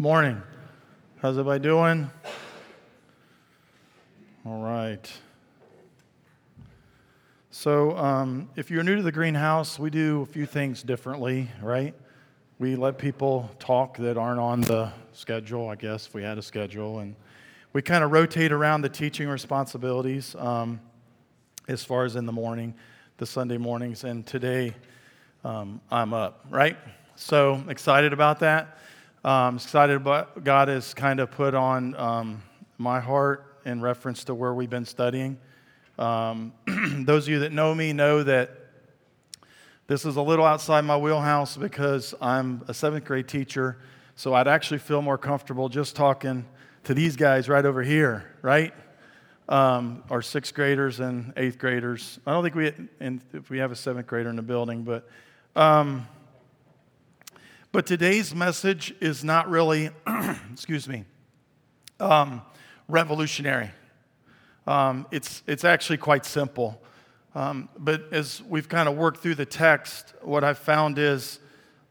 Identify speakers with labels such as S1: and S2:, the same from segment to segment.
S1: Morning. How's everybody doing? All right. So, um, if you're new to the greenhouse, we do a few things differently, right? We let people talk that aren't on the schedule, I guess, if we had a schedule. And we kind of rotate around the teaching responsibilities um, as far as in the morning, the Sunday mornings. And today, um, I'm up, right? So excited about that. Um, excited about God has kind of put on um, my heart in reference to where we've been studying. Um, those of you that know me know that this is a little outside my wheelhouse because I'm a seventh grade teacher, so I'd actually feel more comfortable just talking to these guys right over here, right? Um, our sixth graders and eighth graders. I don't think we, and if we have a seventh grader in the building, but um, but today's message is not really, excuse me, um, revolutionary. Um, it's, it's actually quite simple. Um, but as we've kind of worked through the text, what I've found is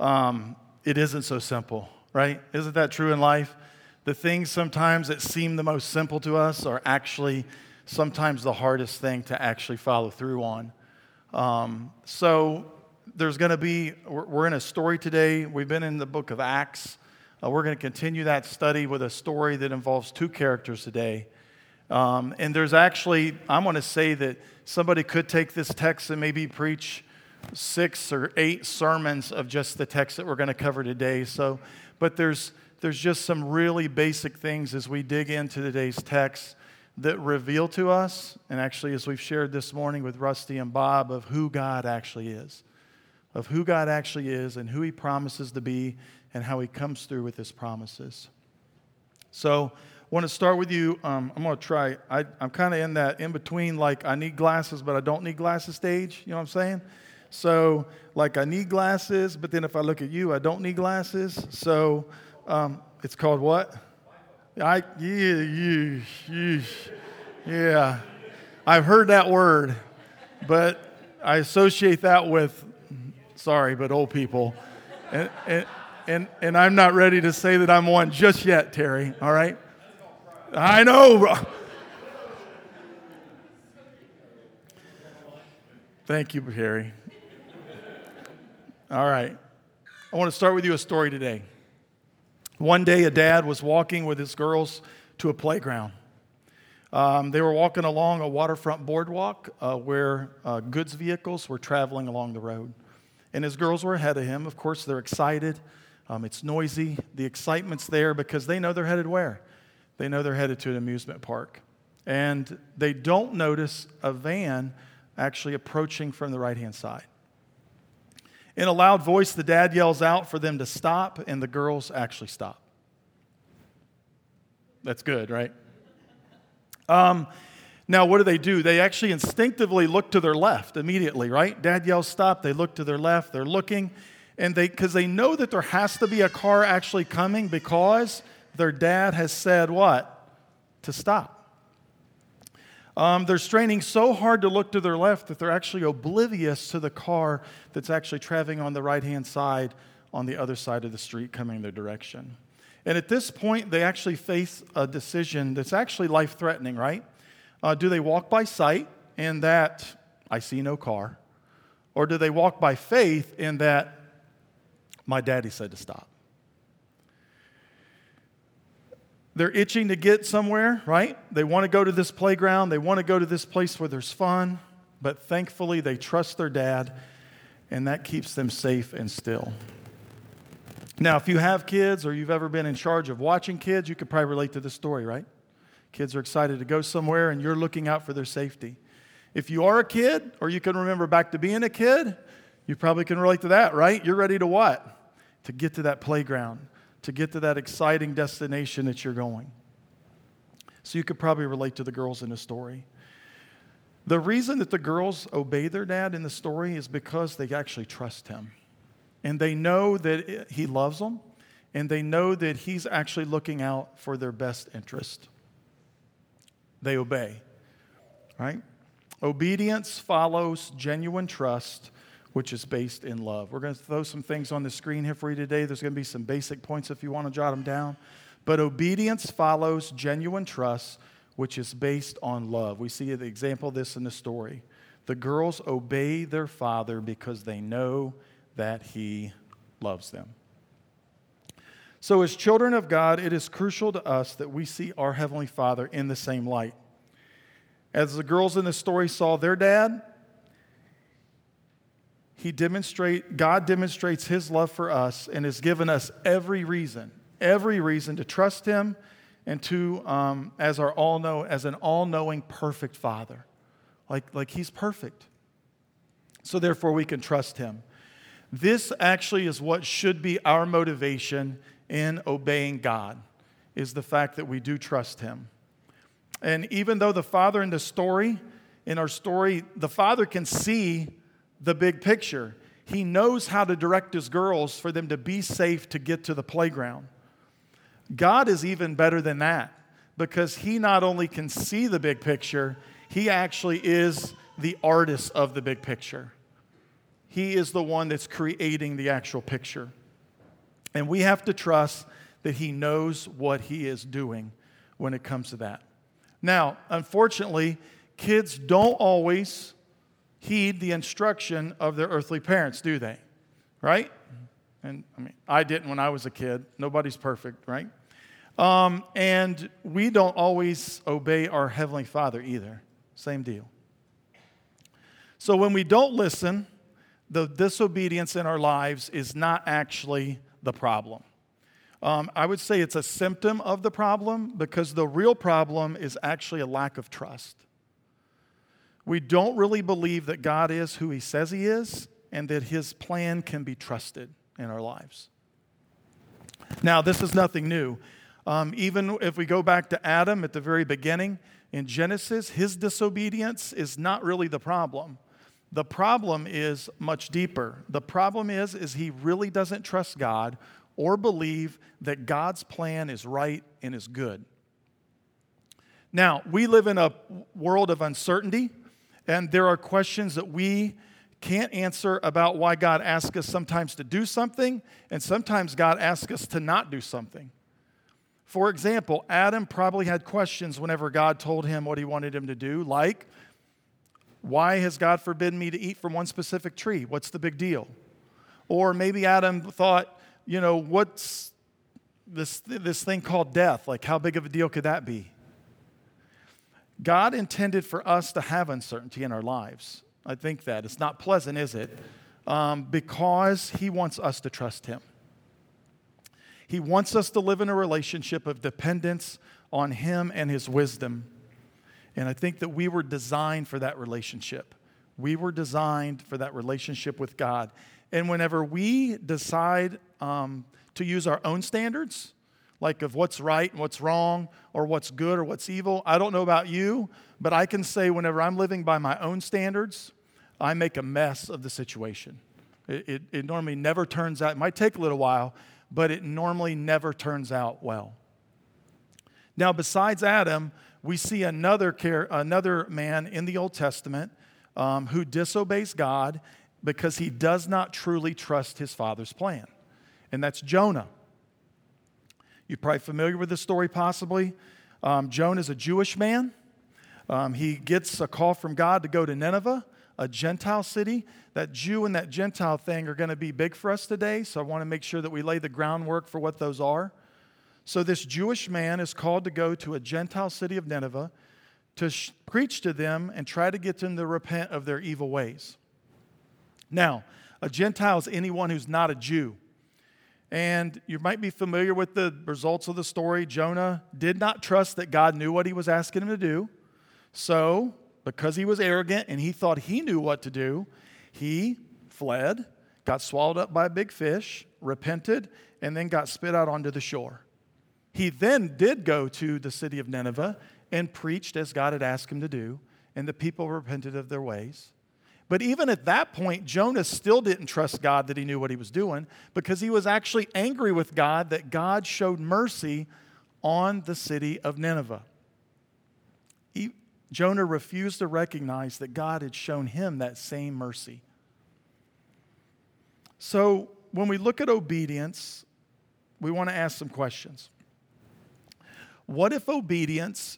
S1: um, it isn't so simple, right? Isn't that true in life? The things sometimes that seem the most simple to us are actually sometimes the hardest thing to actually follow through on. Um, so there's going to be, we're in a story today. We've been in the book of Acts. Uh, we're going to continue that study with a story that involves two characters today. Um, and there's actually, I'm going to say that somebody could take this text and maybe preach six or eight sermons of just the text that we're going to cover today. So, but there's, there's just some really basic things as we dig into today's text that reveal to us, and actually, as we've shared this morning with Rusty and Bob, of who God actually is of who God actually is and who He promises to be and how He comes through with His promises. So, I want to start with you. Um, I'm going to try. I, am kind of in that in between, like I need glasses, but I don't need glasses stage. You know what I'm saying? So, like I need glasses, but then if I look at you, I don't need glasses. So, um, it's called what? I yeah, yeah, yeah, yeah. I've heard that word, but I associate that with Sorry, but old people. And, and, and, and I'm not ready to say that I'm one just yet, Terry, all right? I know. Thank you, Harry. All right. I want to start with you a story today. One day, a dad was walking with his girls to a playground. Um, they were walking along a waterfront boardwalk uh, where uh, goods vehicles were traveling along the road. And his girls were ahead of him. Of course, they're excited. Um, it's noisy. The excitement's there because they know they're headed where? They know they're headed to an amusement park. And they don't notice a van actually approaching from the right hand side. In a loud voice, the dad yells out for them to stop, and the girls actually stop. That's good, right? Um, now, what do they do? They actually instinctively look to their left immediately, right? Dad yells stop. They look to their left. They're looking, and they, because they know that there has to be a car actually coming because their dad has said what? To stop. Um, they're straining so hard to look to their left that they're actually oblivious to the car that's actually traveling on the right hand side on the other side of the street coming their direction. And at this point, they actually face a decision that's actually life threatening, right? Uh, do they walk by sight in that I see no car? Or do they walk by faith in that my daddy said to stop? They're itching to get somewhere, right? They want to go to this playground, they want to go to this place where there's fun, but thankfully they trust their dad, and that keeps them safe and still. Now, if you have kids or you've ever been in charge of watching kids, you could probably relate to this story, right? Kids are excited to go somewhere and you're looking out for their safety. If you are a kid or you can remember back to being a kid, you probably can relate to that, right? You're ready to what? To get to that playground, to get to that exciting destination that you're going. So you could probably relate to the girls in the story. The reason that the girls obey their dad in the story is because they actually trust him. And they know that he loves them, and they know that he's actually looking out for their best interest they obey. Right? Obedience follows genuine trust, which is based in love. We're going to throw some things on the screen here for you today. There's going to be some basic points if you want to jot them down. But obedience follows genuine trust, which is based on love. We see the example of this in the story. The girls obey their father because they know that he loves them. So, as children of God, it is crucial to us that we see our Heavenly Father in the same light. As the girls in the story saw their dad, he demonstrate, God demonstrates his love for us and has given us every reason, every reason to trust him and to, um, as, our all know, as an all knowing, perfect Father. Like, like he's perfect. So, therefore, we can trust him. This actually is what should be our motivation in obeying God, is the fact that we do trust him. And even though the father in the story, in our story, the father can see the big picture. He knows how to direct his girls for them to be safe to get to the playground. God is even better than that because he not only can see the big picture, he actually is the artist of the big picture. He is the one that's creating the actual picture. And we have to trust that he knows what he is doing when it comes to that. Now, unfortunately, kids don't always heed the instruction of their earthly parents, do they? Right? And I mean, I didn't when I was a kid. Nobody's perfect, right? Um, and we don't always obey our Heavenly Father either. Same deal. So when we don't listen, the disobedience in our lives is not actually the problem. Um, I would say it's a symptom of the problem because the real problem is actually a lack of trust. We don't really believe that God is who He says He is and that His plan can be trusted in our lives. Now, this is nothing new. Um, even if we go back to Adam at the very beginning in Genesis, his disobedience is not really the problem. The problem is much deeper. The problem is, is he really doesn't trust God or believe that God's plan is right and is good. Now, we live in a world of uncertainty. And there are questions that we can't answer about why God asks us sometimes to do something, and sometimes God asks us to not do something. For example, Adam probably had questions whenever God told him what he wanted him to do, like, why has God forbidden me to eat from one specific tree? What's the big deal? Or maybe Adam thought, you know, what's this, this thing called death? Like, how big of a deal could that be? God intended for us to have uncertainty in our lives. I think that. It's not pleasant, is it? Um, because He wants us to trust Him. He wants us to live in a relationship of dependence on Him and His wisdom. And I think that we were designed for that relationship. We were designed for that relationship with God. And whenever we decide um, to use our own standards, like of what's right and what's wrong or what's good or what's evil. I don't know about you, but I can say whenever I'm living by my own standards, I make a mess of the situation. It, it, it normally never turns out, it might take a little while, but it normally never turns out well. Now, besides Adam, we see another, care, another man in the Old Testament um, who disobeys God because he does not truly trust his father's plan, and that's Jonah. You're probably familiar with this story, possibly. Um, Jonah is a Jewish man. Um, he gets a call from God to go to Nineveh, a Gentile city. That Jew and that Gentile thing are going to be big for us today, so I want to make sure that we lay the groundwork for what those are. So, this Jewish man is called to go to a Gentile city of Nineveh to sh- preach to them and try to get them to repent of their evil ways. Now, a Gentile is anyone who's not a Jew. And you might be familiar with the results of the story. Jonah did not trust that God knew what he was asking him to do. So, because he was arrogant and he thought he knew what to do, he fled, got swallowed up by a big fish, repented, and then got spit out onto the shore. He then did go to the city of Nineveh and preached as God had asked him to do, and the people repented of their ways. But even at that point, Jonah still didn't trust God that he knew what he was doing because he was actually angry with God that God showed mercy on the city of Nineveh. He, Jonah refused to recognize that God had shown him that same mercy. So, when we look at obedience, we want to ask some questions. What if obedience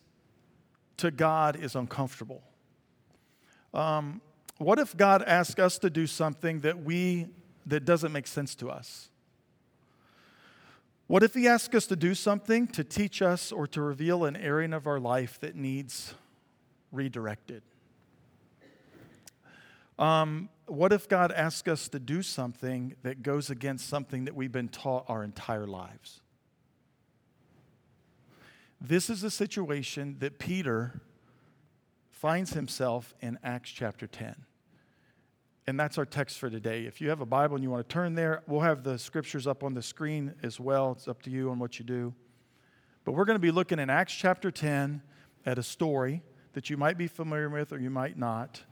S1: to God is uncomfortable? Um, what if God asks us to do something that we that doesn't make sense to us? What if He asks us to do something to teach us or to reveal an area of our life that needs redirected? Um, what if God asks us to do something that goes against something that we've been taught our entire lives? This is the situation that Peter finds himself in Acts chapter 10. And that's our text for today. If you have a Bible and you want to turn there, we'll have the scriptures up on the screen as well. It's up to you on what you do. But we're going to be looking in Acts chapter 10 at a story that you might be familiar with or you might not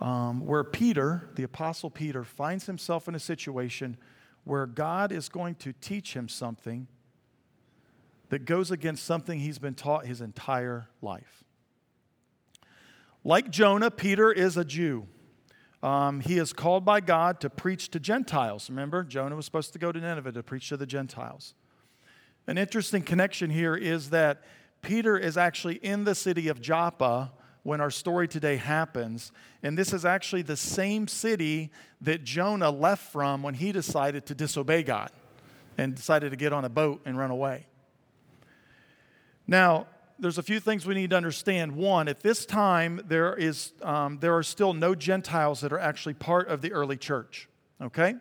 S1: um, where Peter, the Apostle Peter, finds himself in a situation where God is going to teach him something that goes against something he's been taught his entire life. Like Jonah, Peter is a Jew. Um, he is called by God to preach to Gentiles. Remember, Jonah was supposed to go to Nineveh to preach to the Gentiles. An interesting connection here is that Peter is actually in the city of Joppa when our story today happens. And this is actually the same city that Jonah left from when he decided to disobey God and decided to get on a boat and run away. Now, there's a few things we need to understand. One, at this time, there, is, um, there are still no Gentiles that are actually part of the early church. Okay?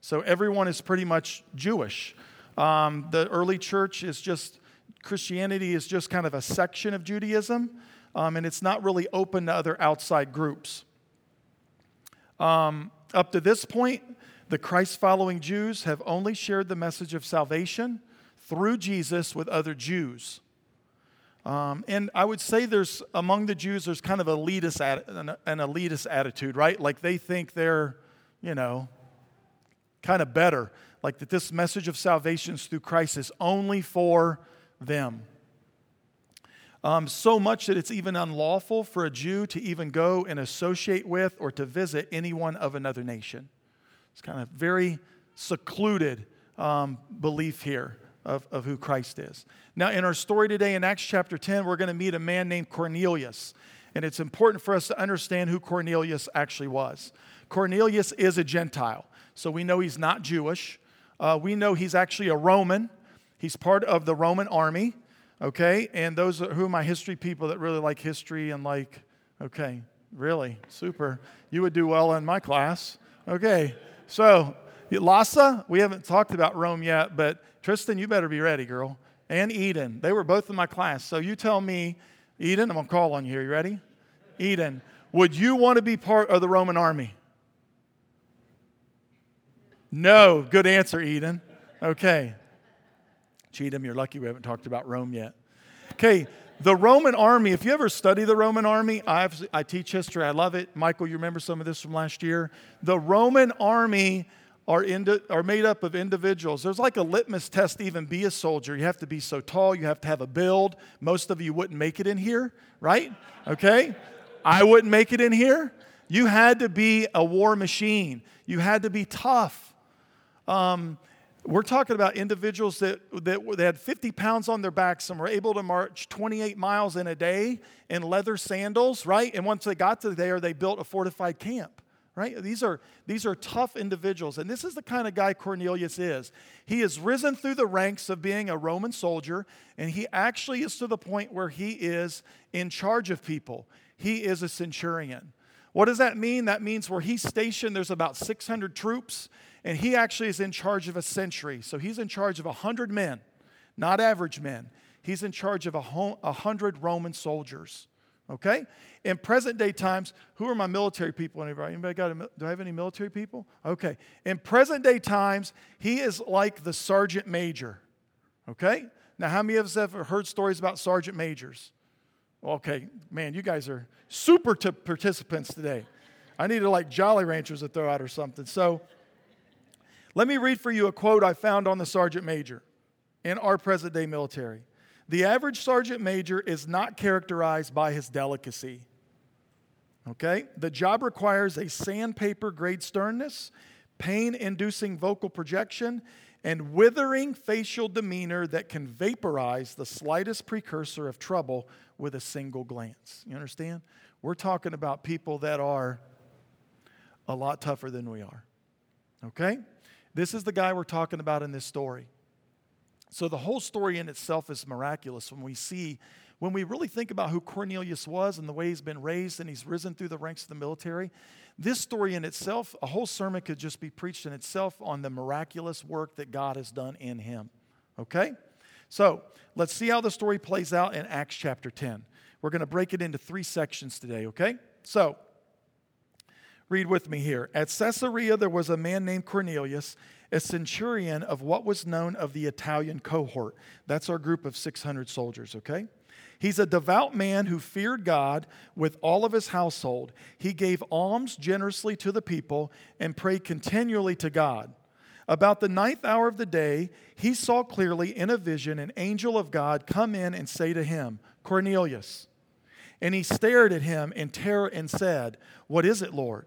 S1: So everyone is pretty much Jewish. Um, the early church is just, Christianity is just kind of a section of Judaism um, and it's not really open to other outside groups. Um, up to this point, the Christ following Jews have only shared the message of salvation through Jesus with other Jews. Um, and I would say there's among the Jews, there's kind of elitist an, an elitist attitude, right? Like they think they're, you know, kind of better. Like that this message of salvation through Christ is only for them. Um, so much that it's even unlawful for a Jew to even go and associate with or to visit anyone of another nation. It's kind of very secluded um, belief here of, of who Christ is. Now, in our story today in Acts chapter 10, we're going to meet a man named Cornelius. And it's important for us to understand who Cornelius actually was. Cornelius is a Gentile, so we know he's not Jewish. Uh, we know he's actually a Roman. He's part of the Roman army okay? And those are, who are my history people that really like history and like, okay, really, super. You would do well in my class. Okay, so Lhasa, we haven't talked about Rome yet, but Tristan, you better be ready, girl. And Eden, they were both in my class. So you tell me, Eden, I'm gonna call on you. Are you ready? Eden, would you want to be part of the Roman army? No. Good answer, Eden. Okay. Cheatham, you're lucky we haven't talked about Rome yet. Okay, the Roman army, if you ever study the Roman army, I, have, I teach history, I love it. Michael, you remember some of this from last year? The Roman army are, are made up of individuals. There's like a litmus test to even be a soldier. You have to be so tall, you have to have a build. Most of you wouldn't make it in here, right? Okay? I wouldn't make it in here. You had to be a war machine, you had to be tough. Um, we're talking about individuals that, that they had 50 pounds on their backs and were able to march 28 miles in a day in leather sandals, right? And once they got to there, they built a fortified camp, right? These are, these are tough individuals. And this is the kind of guy Cornelius is. He has risen through the ranks of being a Roman soldier, and he actually is to the point where he is in charge of people. He is a centurion. What does that mean? That means where he's stationed, there's about 600 troops and he actually is in charge of a century. So he's in charge of 100 men, not average men. He's in charge of a 100 Roman soldiers. Okay? In present day times, who are my military people? Anybody, anybody got a, do I have any military people? Okay. In present day times, he is like the sergeant major. Okay? Now, how many of us have heard stories about sergeant majors? Okay, man, you guys are super t- participants today. I need to like Jolly Ranchers to throw out or something. So, let me read for you a quote I found on the sergeant major in our present day military. The average sergeant major is not characterized by his delicacy. Okay? The job requires a sandpaper grade sternness, pain inducing vocal projection, and withering facial demeanor that can vaporize the slightest precursor of trouble with a single glance. You understand? We're talking about people that are a lot tougher than we are. Okay? This is the guy we're talking about in this story. So the whole story in itself is miraculous when we see, when we really think about who Cornelius was and the way he's been raised and he's risen through the ranks of the military. This story in itself, a whole sermon could just be preached in itself on the miraculous work that God has done in him. Okay? So let's see how the story plays out in Acts chapter 10. We're going to break it into three sections today, okay? So, read with me here. At Caesarea, there was a man named Cornelius a centurion of what was known of the Italian cohort. That's our group of 600 soldiers, okay? He's a devout man who feared God with all of his household. He gave alms generously to the people and prayed continually to God. About the ninth hour of the day, he saw clearly in a vision an angel of God come in and say to him, Cornelius. And he stared at him in terror and said, What is it, Lord?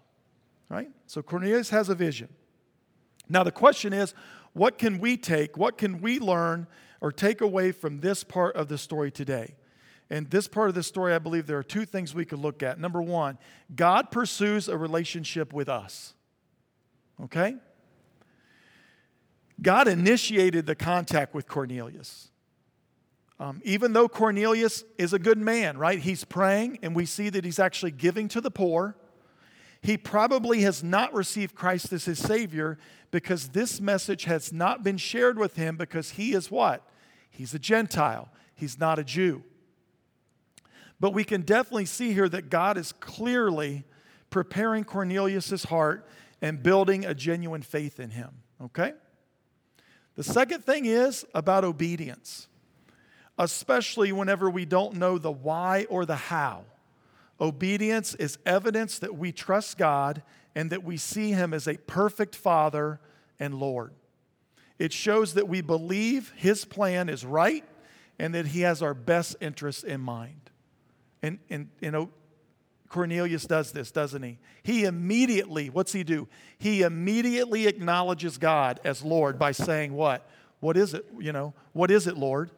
S1: right? So Cornelius has a vision. Now, the question is what can we take, what can we learn or take away from this part of the story today? And this part of the story, I believe there are two things we could look at. Number one, God pursues a relationship with us. Okay? God initiated the contact with Cornelius. Um, even though Cornelius is a good man, right? He's praying, and we see that he's actually giving to the poor he probably has not received Christ as his Savior because this message has not been shared with him because he is what? He's a Gentile, he's not a Jew. But we can definitely see here that God is clearly preparing Cornelius' heart and building a genuine faith in him. Okay? The second thing is about obedience, especially whenever we don't know the why or the how. Obedience is evidence that we trust God and that we see Him as a perfect Father and Lord. It shows that we believe His plan is right and that He has our best interests in mind. And, and you know, Cornelius does this, doesn't he? He immediately, what's he do? He immediately acknowledges God as Lord by saying, What? What is it? You know, what is it, Lord?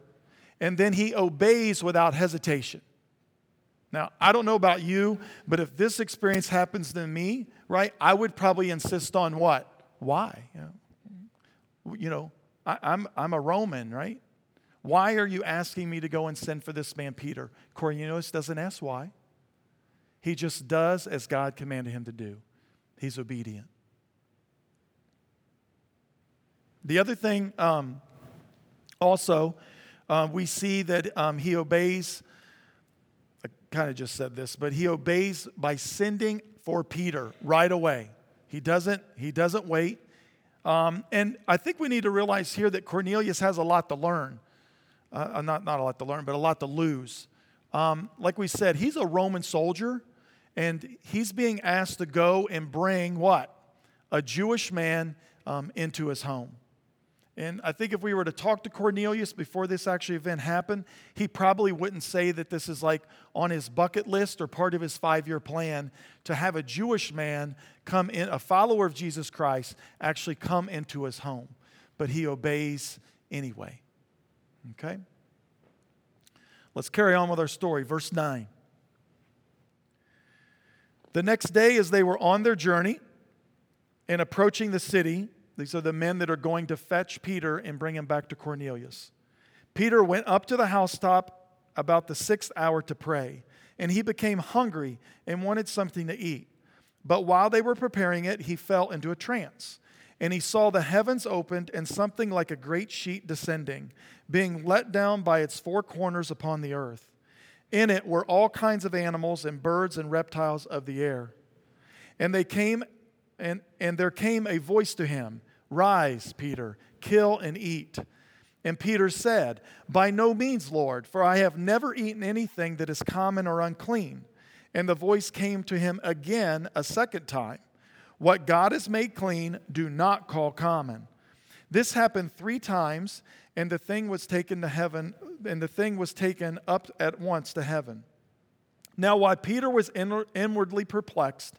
S1: And then he obeys without hesitation. Now, I don't know about you, but if this experience happens to me, right, I would probably insist on what? Why? You know, you know I, I'm, I'm a Roman, right? Why are you asking me to go and send for this man, Peter? Cornelius doesn't ask why. He just does as God commanded him to do. He's obedient. The other thing, um, also, uh, we see that um, he obeys kind of just said this, but he obeys by sending for Peter right away. He doesn't, he doesn't wait. Um, and I think we need to realize here that Cornelius has a lot to learn. Uh, not, not a lot to learn, but a lot to lose. Um, like we said, he's a Roman soldier, and he's being asked to go and bring what? A Jewish man um, into his home. And I think if we were to talk to Cornelius before this actually event happened, he probably wouldn't say that this is like on his bucket list or part of his five year plan to have a Jewish man come in, a follower of Jesus Christ, actually come into his home. But he obeys anyway. Okay? Let's carry on with our story. Verse 9. The next day, as they were on their journey and approaching the city, these are the men that are going to fetch Peter and bring him back to Cornelius. Peter went up to the housetop about the sixth hour to pray, and he became hungry and wanted something to eat. But while they were preparing it, he fell into a trance. And he saw the heavens opened and something like a great sheet descending, being let down by its four corners upon the earth. In it were all kinds of animals and birds and reptiles of the air. And they came and, and there came a voice to him Rise, Peter, kill and eat. And Peter said, By no means, Lord, for I have never eaten anything that is common or unclean. And the voice came to him again a second time What God has made clean, do not call common. This happened three times, and the thing was taken to heaven, and the thing was taken up at once to heaven. Now, while Peter was inwardly perplexed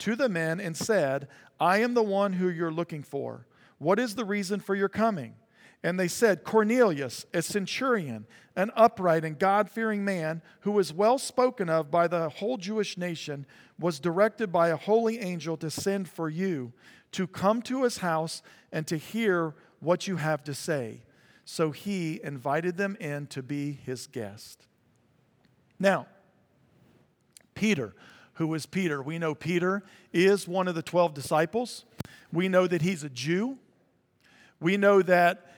S1: to the men and said, I am the one who you're looking for. What is the reason for your coming? And they said, Cornelius, a centurion, an upright and God fearing man, who was well spoken of by the whole Jewish nation, was directed by a holy angel to send for you, to come to his house and to hear what you have to say. So he invited them in to be his guest. Now, Peter, who is Peter? We know Peter is one of the 12 disciples. We know that he's a Jew. We know that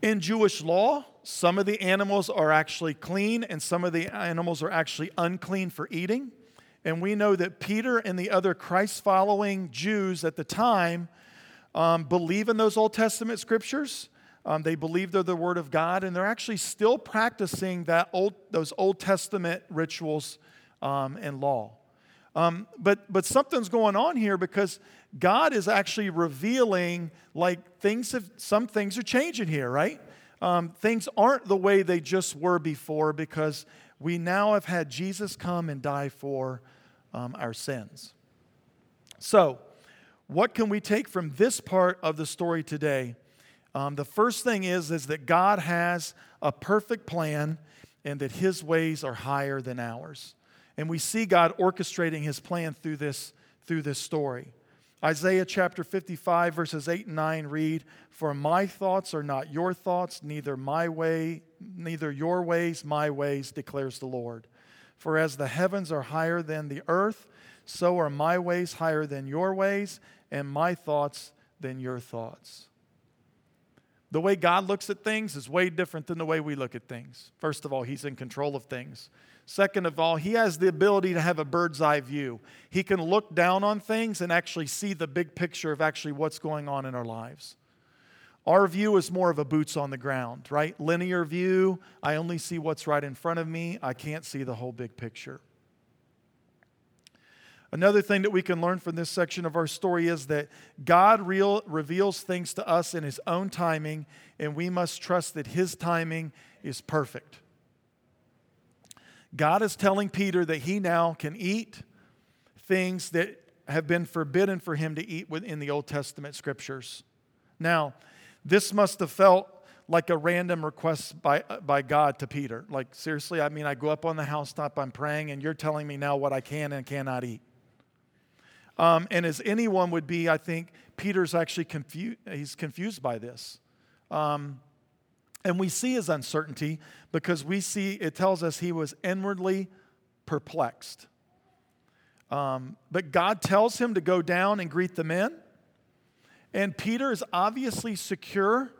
S1: in Jewish law, some of the animals are actually clean and some of the animals are actually unclean for eating. And we know that Peter and the other Christ following Jews at the time um, believe in those Old Testament scriptures. Um, they believe they're the Word of God, and they're actually still practicing that old, those Old Testament rituals um, and law. Um, but, but something's going on here because God is actually revealing, like, things have, some things are changing here, right? Um, things aren't the way they just were before because we now have had Jesus come and die for um, our sins. So, what can we take from this part of the story today? Um, the first thing is, is that God has a perfect plan and that his ways are higher than ours. And we see God orchestrating his plan through this, through this story. Isaiah chapter 55, verses 8 and 9 read, For my thoughts are not your thoughts, neither my way, neither your ways, my ways, declares the Lord. For as the heavens are higher than the earth, so are my ways higher than your ways, and my thoughts than your thoughts. The way God looks at things is way different than the way we look at things. First of all, He's in control of things. Second of all, he has the ability to have a bird's eye view. He can look down on things and actually see the big picture of actually what's going on in our lives. Our view is more of a boots on the ground, right? Linear view. I only see what's right in front of me. I can't see the whole big picture. Another thing that we can learn from this section of our story is that God real, reveals things to us in His own timing, and we must trust that His timing is perfect. God is telling Peter that he now can eat things that have been forbidden for him to eat within the Old Testament scriptures. Now, this must have felt like a random request by, by God to Peter. Like, seriously, I mean, I go up on the housetop, I'm praying, and you're telling me now what I can and cannot eat. Um, and as anyone would be, I think Peter's actually confused, he's confused by this. Um, and we see his uncertainty because we see it tells us he was inwardly perplexed. Um, but God tells him to go down and greet the men. And Peter is obviously secure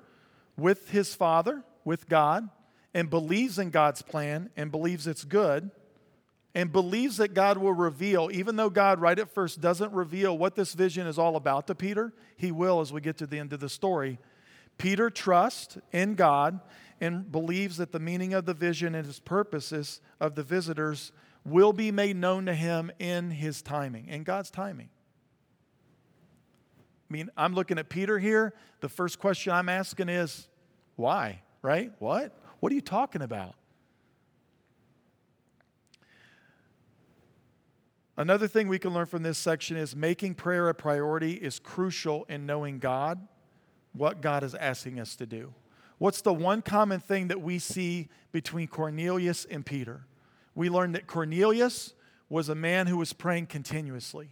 S1: with his father, with God, and believes in God's plan and believes it's good and believes that God will reveal, even though God right at first doesn't reveal what this vision is all about to Peter, he will as we get to the end of the story. Peter trusts in God and believes that the meaning of the vision and his purposes of the visitors will be made known to him in his timing, in God's timing. I mean, I'm looking at Peter here. The first question I'm asking is, why? Right? What? What are you talking about? Another thing we can learn from this section is making prayer a priority is crucial in knowing God what God is asking us to do. What's the one common thing that we see between Cornelius and Peter? We learned that Cornelius was a man who was praying continuously.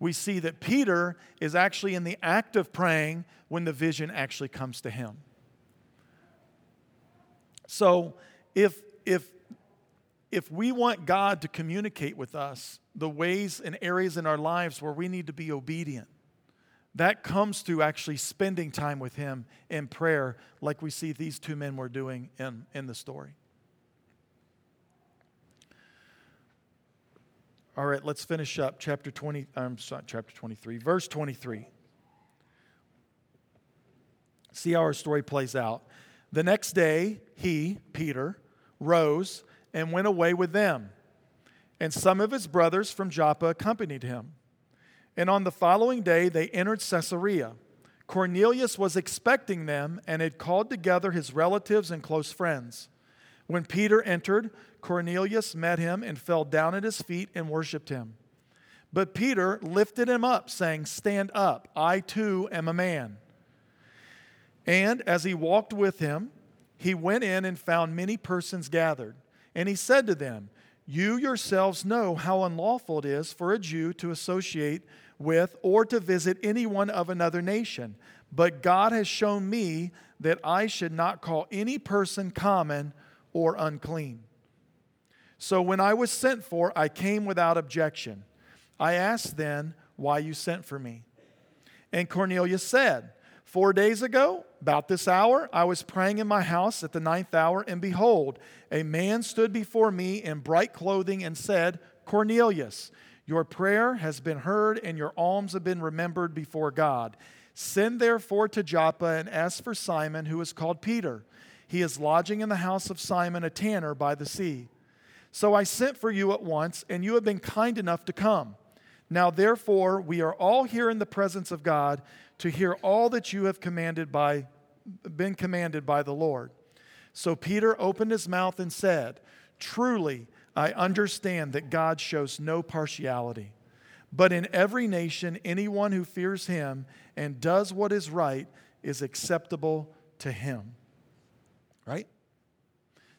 S1: we see that Peter is actually in the act of praying when the vision actually comes to him. So, if, if, if we want God to communicate with us the ways and areas in our lives where we need to be obedient, that comes through actually spending time with Him in prayer, like we see these two men were doing in, in the story. All right, let's finish up chapter 20, I'm sorry, chapter 23, verse 23. See how our story plays out. The next day, he, Peter, rose and went away with them, and some of his brothers from Joppa accompanied him. And on the following day, they entered Caesarea. Cornelius was expecting them and had called together his relatives and close friends. When Peter entered, Cornelius met him and fell down at his feet and worshiped him. But Peter lifted him up, saying, Stand up, I too am a man. And as he walked with him, he went in and found many persons gathered. And he said to them, You yourselves know how unlawful it is for a Jew to associate with or to visit anyone of another nation. But God has shown me that I should not call any person common or unclean. So when I was sent for, I came without objection. I asked then why you sent for me. And Cornelius said, Four days ago, about this hour, I was praying in my house at the ninth hour, and behold, a man stood before me in bright clothing and said, Cornelius, your prayer has been heard, and your alms have been remembered before God. Send therefore to Joppa and ask for Simon, who is called Peter. He is lodging in the house of Simon, a tanner by the sea. So I sent for you at once, and you have been kind enough to come. Now, therefore, we are all here in the presence of God to hear all that you have commanded by, been commanded by the Lord. So Peter opened his mouth and said, Truly, I understand that God shows no partiality. But in every nation, anyone who fears him and does what is right is acceptable to him. Right?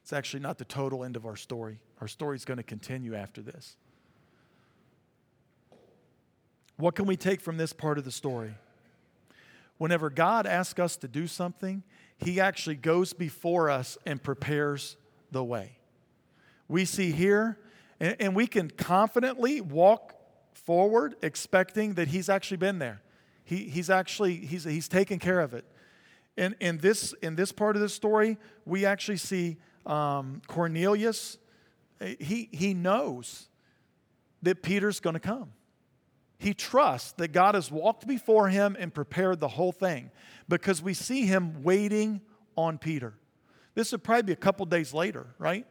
S1: It's actually not the total end of our story. Our story is going to continue after this. What can we take from this part of the story? Whenever God asks us to do something, He actually goes before us and prepares the way. We see here, and, and we can confidently walk forward expecting that He's actually been there. He, he's actually he's, he's taken care of it. And in this, in this part of the story, we actually see um, Cornelius, he, he knows that Peter's going to come. He trusts that God has walked before him and prepared the whole thing because we see him waiting on Peter. This would probably be a couple days later, right?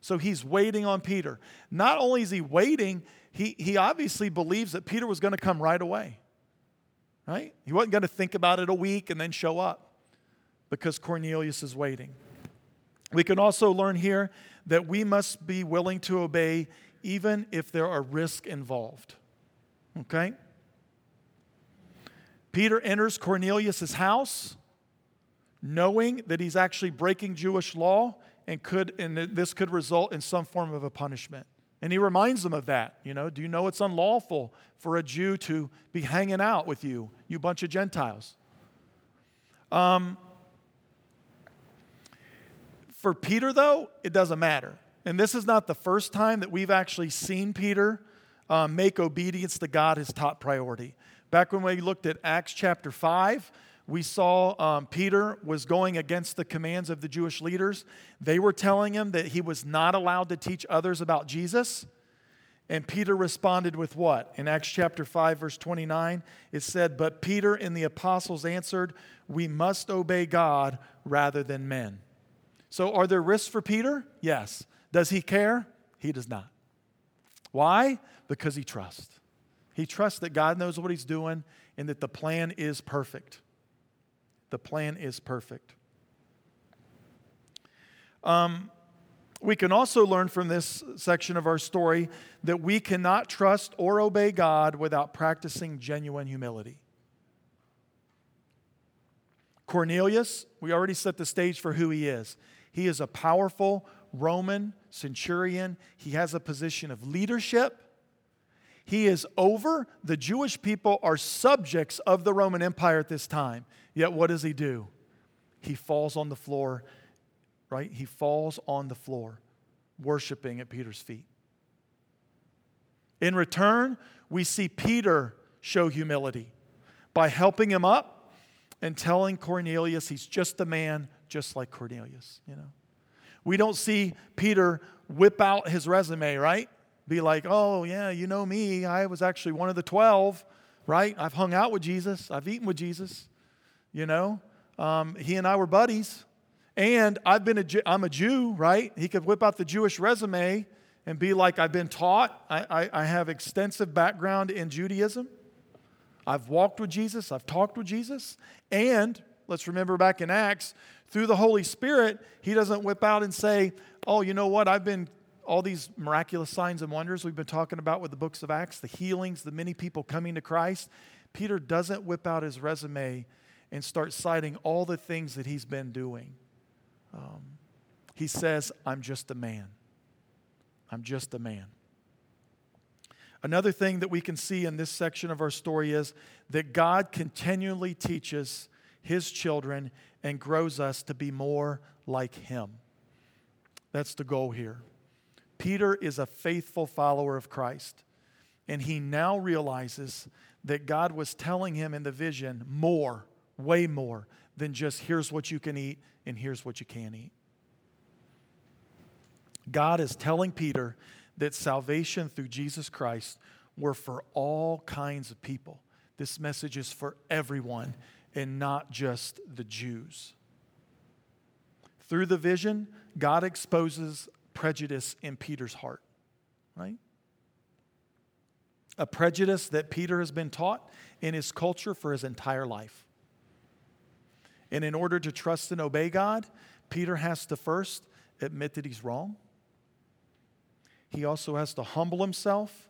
S1: So he's waiting on Peter. Not only is he waiting, he, he obviously believes that Peter was going to come right away, right? He wasn't going to think about it a week and then show up because Cornelius is waiting. We can also learn here that we must be willing to obey even if there are risks involved. Okay? Peter enters Cornelius' house knowing that he's actually breaking Jewish law and could and this could result in some form of a punishment. And he reminds them of that. You know, do you know it's unlawful for a Jew to be hanging out with you, you bunch of Gentiles? Um, for Peter, though, it doesn't matter. And this is not the first time that we've actually seen Peter um, make obedience to God his top priority. Back when we looked at Acts chapter 5, we saw um, Peter was going against the commands of the Jewish leaders. They were telling him that he was not allowed to teach others about Jesus. And Peter responded with what? In Acts chapter 5, verse 29, it said, But Peter and the apostles answered, We must obey God rather than men. So, are there risks for Peter? Yes. Does he care? He does not. Why? Because he trusts. He trusts that God knows what he's doing and that the plan is perfect. The plan is perfect. Um, we can also learn from this section of our story that we cannot trust or obey God without practicing genuine humility. Cornelius, we already set the stage for who he is. He is a powerful Roman centurion, he has a position of leadership. He is over. The Jewish people are subjects of the Roman Empire at this time. Yet what does he do? He falls on the floor, right? He falls on the floor, worshiping at Peter's feet. In return, we see Peter show humility by helping him up and telling Cornelius he's just a man just like Cornelius, you know. We don't see Peter whip out his resume, right? Be like, oh, yeah, you know me. I was actually one of the 12, right? I've hung out with Jesus, I've eaten with Jesus, you know. Um, he and I were buddies. And I've been a, I'm a Jew, right? He could whip out the Jewish resume and be like, I've been taught. I, I, I have extensive background in Judaism. I've walked with Jesus. I've talked with Jesus. And let's remember back in Acts, through the Holy Spirit, he doesn't whip out and say, Oh, you know what? I've been all these miraculous signs and wonders we've been talking about with the books of Acts, the healings, the many people coming to Christ. Peter doesn't whip out his resume and start citing all the things that he's been doing. Um, he says, I'm just a man. I'm just a man. Another thing that we can see in this section of our story is that God continually teaches his children and grows us to be more like him. That's the goal here. Peter is a faithful follower of Christ, and he now realizes that God was telling him in the vision more, way more than just here's what you can eat and here's what you can't eat. God is telling Peter that salvation through Jesus Christ were for all kinds of people. This message is for everyone and not just the Jews. Through the vision, God exposes prejudice in Peter's heart, right? A prejudice that Peter has been taught in his culture for his entire life. And in order to trust and obey God, Peter has to first admit that he's wrong. He also has to humble himself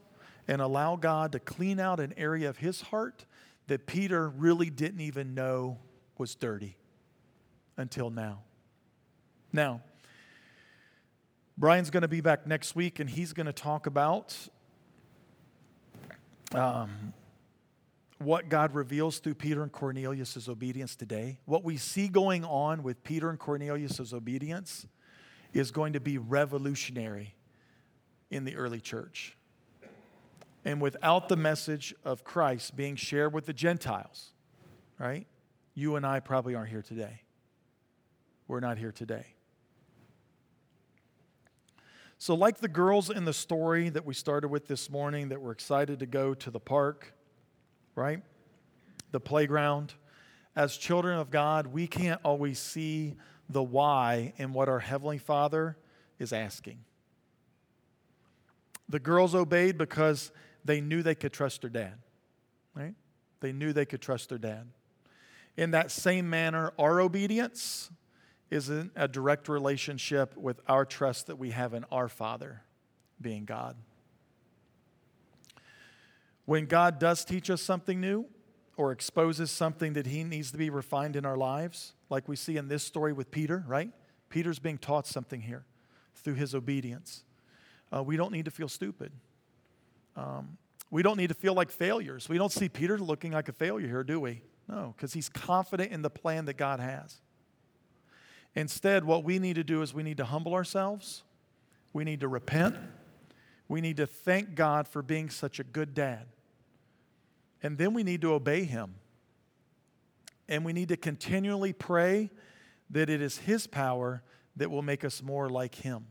S1: and allow God to clean out an area of his heart that Peter really didn't even know was dirty until now. Now, Brian's going to be back next week and he's going to talk about um, what God reveals through Peter and Cornelius' obedience today. What we see going on with Peter and Cornelius' obedience is going to be revolutionary in the early church. And without the message of Christ being shared with the Gentiles, right? You and I probably aren't here today. We're not here today. So, like the girls in the story that we started with this morning that were excited to go to the park, right? The playground. As children of God, we can't always see the why in what our Heavenly Father is asking. The girls obeyed because they knew they could trust their dad, right? They knew they could trust their dad. In that same manner, our obedience is in a direct relationship with our trust that we have in our Father, being God. When God does teach us something new or exposes something that He needs to be refined in our lives, like we see in this story with Peter, right? Peter's being taught something here through his obedience. Uh, we don't need to feel stupid. Um, we don't need to feel like failures. We don't see Peter looking like a failure here, do we? No, because he's confident in the plan that God has. Instead, what we need to do is we need to humble ourselves, we need to repent, we need to thank God for being such a good dad. And then we need to obey him. And we need to continually pray that it is his power that will make us more like him.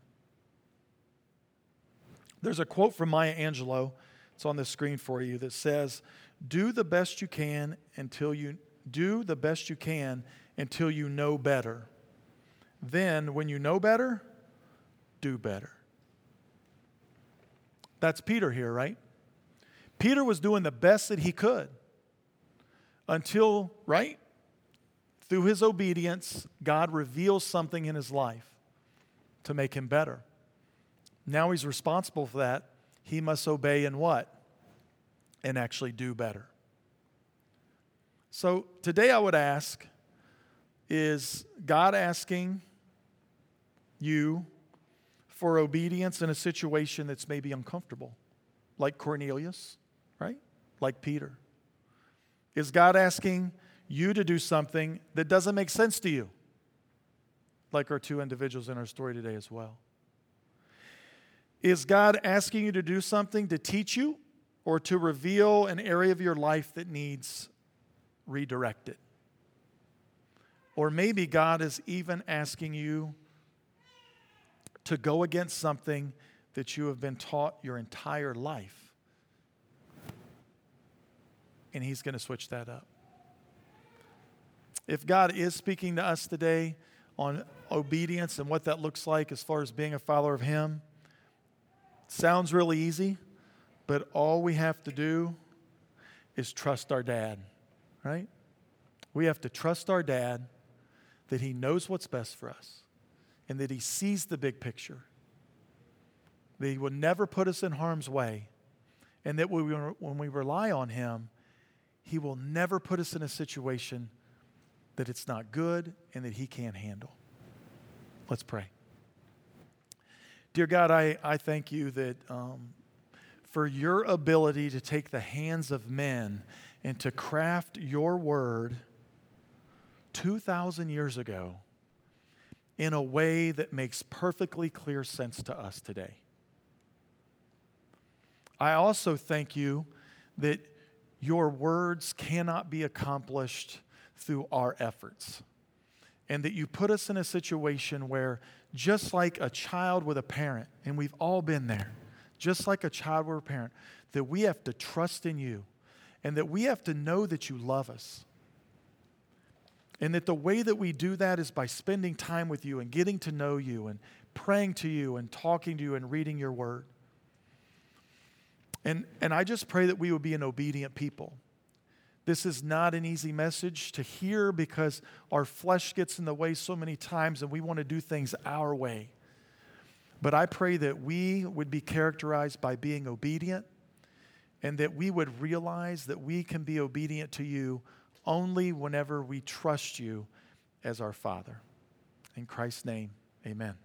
S1: There's a quote from Maya Angelou, it's on the screen for you, that says, Do the best you can until you do the best you can until you know better. Then, when you know better, do better. That's Peter here, right? Peter was doing the best that he could until, right? Through his obedience, God reveals something in his life to make him better. Now he's responsible for that. He must obey and what? And actually do better. So today I would ask is God asking you for obedience in a situation that's maybe uncomfortable? like Cornelius? Like Peter? Is God asking you to do something that doesn't make sense to you? Like our two individuals in our story today as well. Is God asking you to do something to teach you or to reveal an area of your life that needs redirected? Or maybe God is even asking you to go against something that you have been taught your entire life. And He's going to switch that up. If God is speaking to us today on obedience and what that looks like as far as being a follower of Him, sounds really easy, but all we have to do is trust our dad, right? We have to trust our dad that he knows what's best for us and that he sees the big picture, that he will never put us in harm's way, and that we, when we rely on him, he will never put us in a situation that it's not good and that he can't handle. Let's pray. Dear God, I, I thank you that um, for your ability to take the hands of men and to craft your word 2,000 years ago in a way that makes perfectly clear sense to us today. I also thank you that your words cannot be accomplished through our efforts. And that you put us in a situation where, just like a child with a parent, and we've all been there, just like a child with a parent, that we have to trust in you and that we have to know that you love us and that the way that we do that is by spending time with you and getting to know you and praying to you and talking to you and reading your word. And, and I just pray that we would be an obedient people. This is not an easy message to hear because our flesh gets in the way so many times and we want to do things our way. But I pray that we would be characterized by being obedient and that we would realize that we can be obedient to you only whenever we trust you as our Father. In Christ's name, amen.